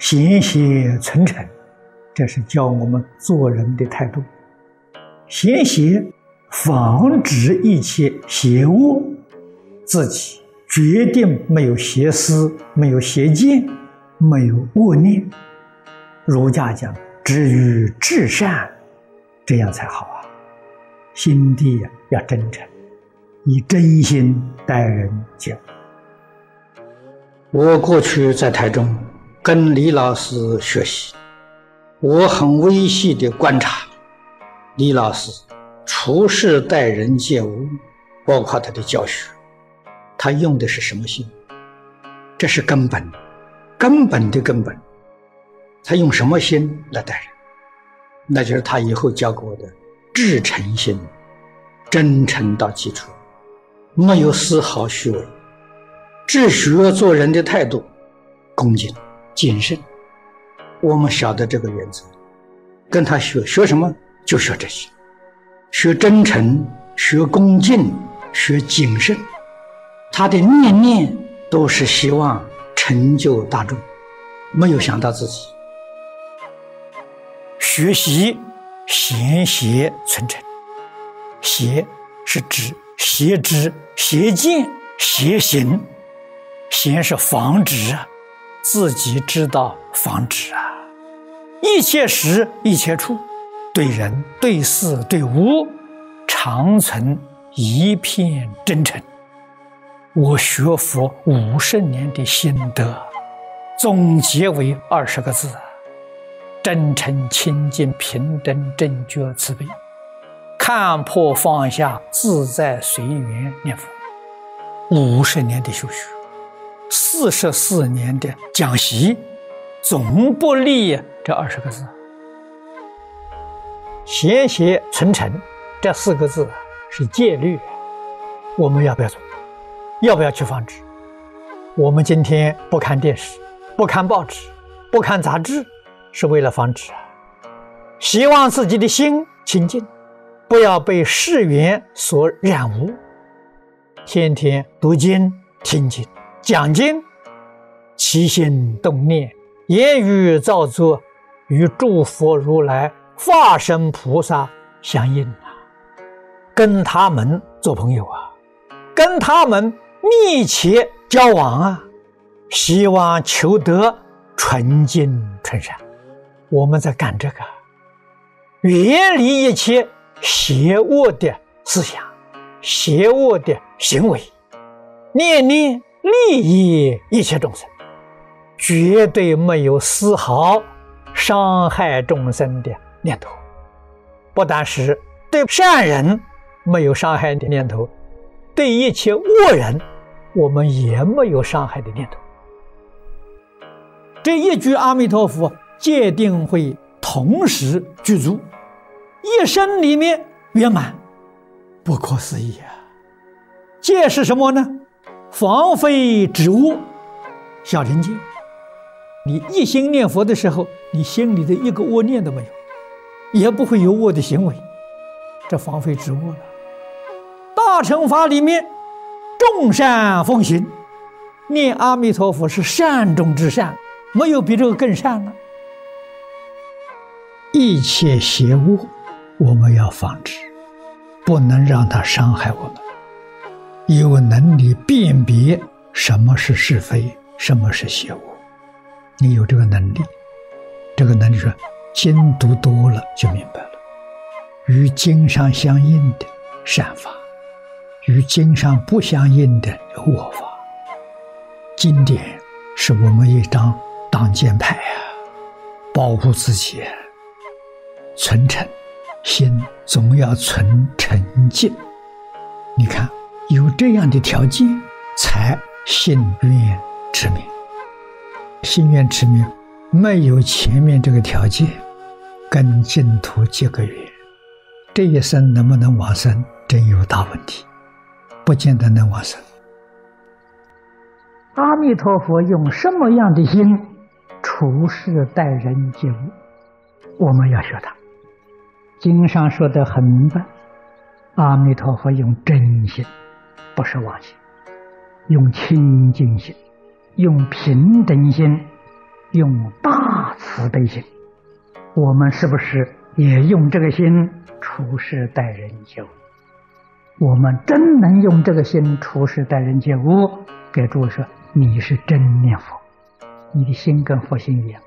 贤邪存诚，这是教我们做人的态度。贤邪防止一切邪恶，自己决定没有邪思，没有邪见，没有恶念。儒家讲止于至善，这样才好啊！心地呀要真诚，以真心待人接物。我过去在台中跟李老师学习，我很微细的观察李老师处事待人接物，包括他的教学，他用的是什么心？这是根本，根本的根本。他用什么心来待人？那就是他以后教给我的至诚心，真诚到基础，没有丝毫虚伪。治学做人的态度，恭敬、谨慎，我们晓得这个原则。跟他学学什么，就学这些：学真诚，学恭敬，学谨慎。他的念念都是希望成就大众，没有想到自己。学习贤邪存诚，邪是指邪知、邪见、邪行。先是防止啊，自己知道防止啊，一切时一切处，对人对事对物，常存一片真诚。我学佛五十年的心得，总结为二十个字：真诚、清净、平等、正觉、慈悲，看破放下，自在随缘念佛。五十年的修学。四十四年的讲习，总不离这二十个字。贤邪存诚这四个字是戒律，我们要不要做？要不要去防止？我们今天不看电视，不看报纸，不看杂志，是为了防止啊！希望自己的心清净，不要被世缘所染污。天天读经听经。讲经，起心动念、言语造作，与诸佛如来、化身菩萨相应啊！跟他们做朋友啊，跟他们密切交往啊，希望求得纯净纯善。我们在干这个，远离一切邪恶的思想、邪恶的行为，念念。利益一切众生，绝对没有丝毫伤害众生的念头。不但是对善人没有伤害的念头，对一切恶人，我们也没有伤害的念头。这一句阿弥陀佛，戒定会同时具足，一生里面圆满，不可思议啊！戒是什么呢？防非止恶，小乘经。你一心念佛的时候，你心里的一个恶念都没有，也不会有恶的行为，这防非止恶了。大乘法里面，众善奉行，念阿弥陀佛是善中之善，没有比这个更善了。一切邪恶，我们要防止，不能让它伤害我们。有能力辨别什么是是非，什么是邪恶，你有这个能力，这个能力说经读多了就明白了。与经上相应的善法，与经上不相应的恶法。经典是我们一张挡箭牌啊，保护自己，存诚心总要存诚敬。你看。有这样的条件，才心愿持名。心愿持名没有前面这个条件，跟净土结个缘，这一生能不能往生，真有大问题，不见得能往生。阿弥陀佛用什么样的心处事待人接物，我们要学他。经上说的很明白，阿弥陀佛用真心。不是妄心，用清净心，用平等心用大慈悲心。我们是不是也用这个心处事待人接物？我们真能用这个心处事待人接物，给诸位说，你是真念佛，你的心跟佛心一样。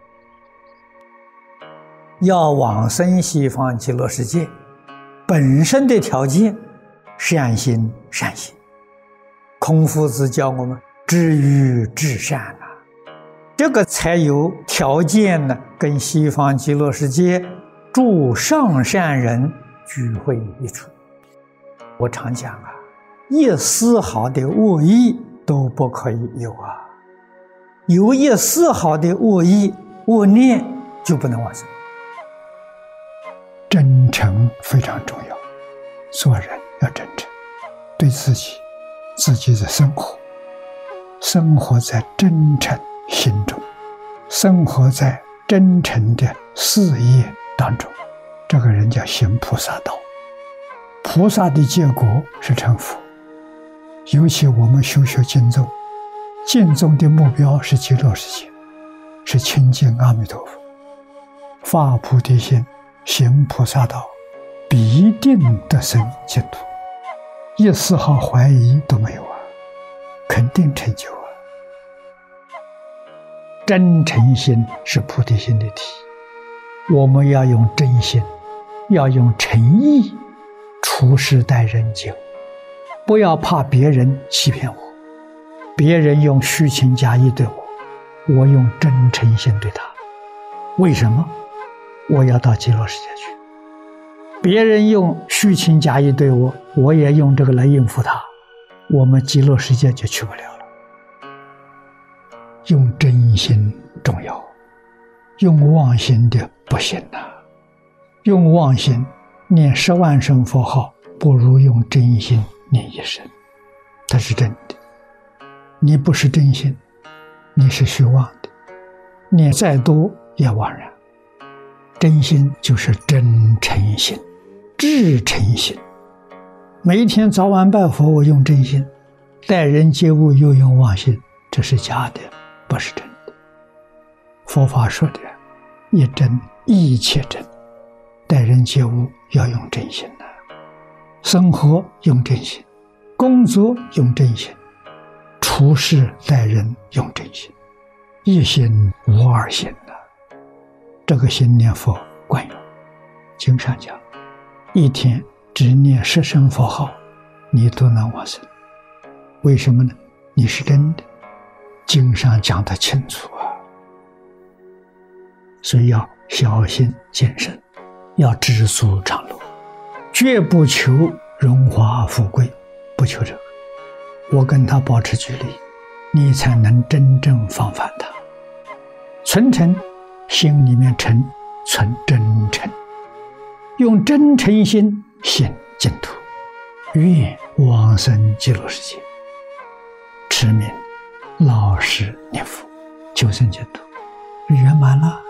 要往生西方极乐世界，本身的条件善心善行。孔夫子教我们知欲至善啊，这个才有条件呢，跟西方极乐世界诸上善人聚会一处。我常讲啊，一丝毫的恶意都不可以有啊，有一丝毫的恶意、恶念就不能往生。真诚非常重要，做人要真诚，对自己、自己的生活，生活在真诚心中，生活在真诚的事业当中，这个人叫行菩萨道。菩萨的结果是成佛。尤其我们修学经宗，经宗的目标是极乐世界，是亲近阿弥陀佛，发菩提心。行菩萨道，必定得生净土，一丝毫怀疑都没有啊！肯定成就啊！真诚心是菩提心的体，我们要用真心，要用诚意处事待人接物，不要怕别人欺骗我，别人用虚情假意对我，我用真诚心对他，为什么？我要到极乐世界去，别人用虚情假意对我，我也用这个来应付他，我们极乐世界就去不了了。用真心重要，用妄心的不行呐。用妄心念十万声佛号，不如用真心念一声，它是真的。你不是真心，你是虚妄的，念再多也枉然。真心就是真诚心、至诚心。每一天早晚拜佛，我用真心；待人接物又用妄心，这是假的，不是真的。佛法说的，一真一切真。待人接物要用真心呐，生活用真心，工作用真心，处事待人用真心，一心无二心呐。这个心念佛管用，经上讲，一天只念十声佛号，你都能往生。为什么呢？你是真的，经上讲的清楚啊。所以要小心谨慎，要知足常乐，绝不求荣华富贵，不求这个。我跟他保持距离，你才能真正防范他，存诚。心里面诚存真诚，用真诚心显净土，愿往生极乐世界，持名老实念佛，求生净土，圆满了。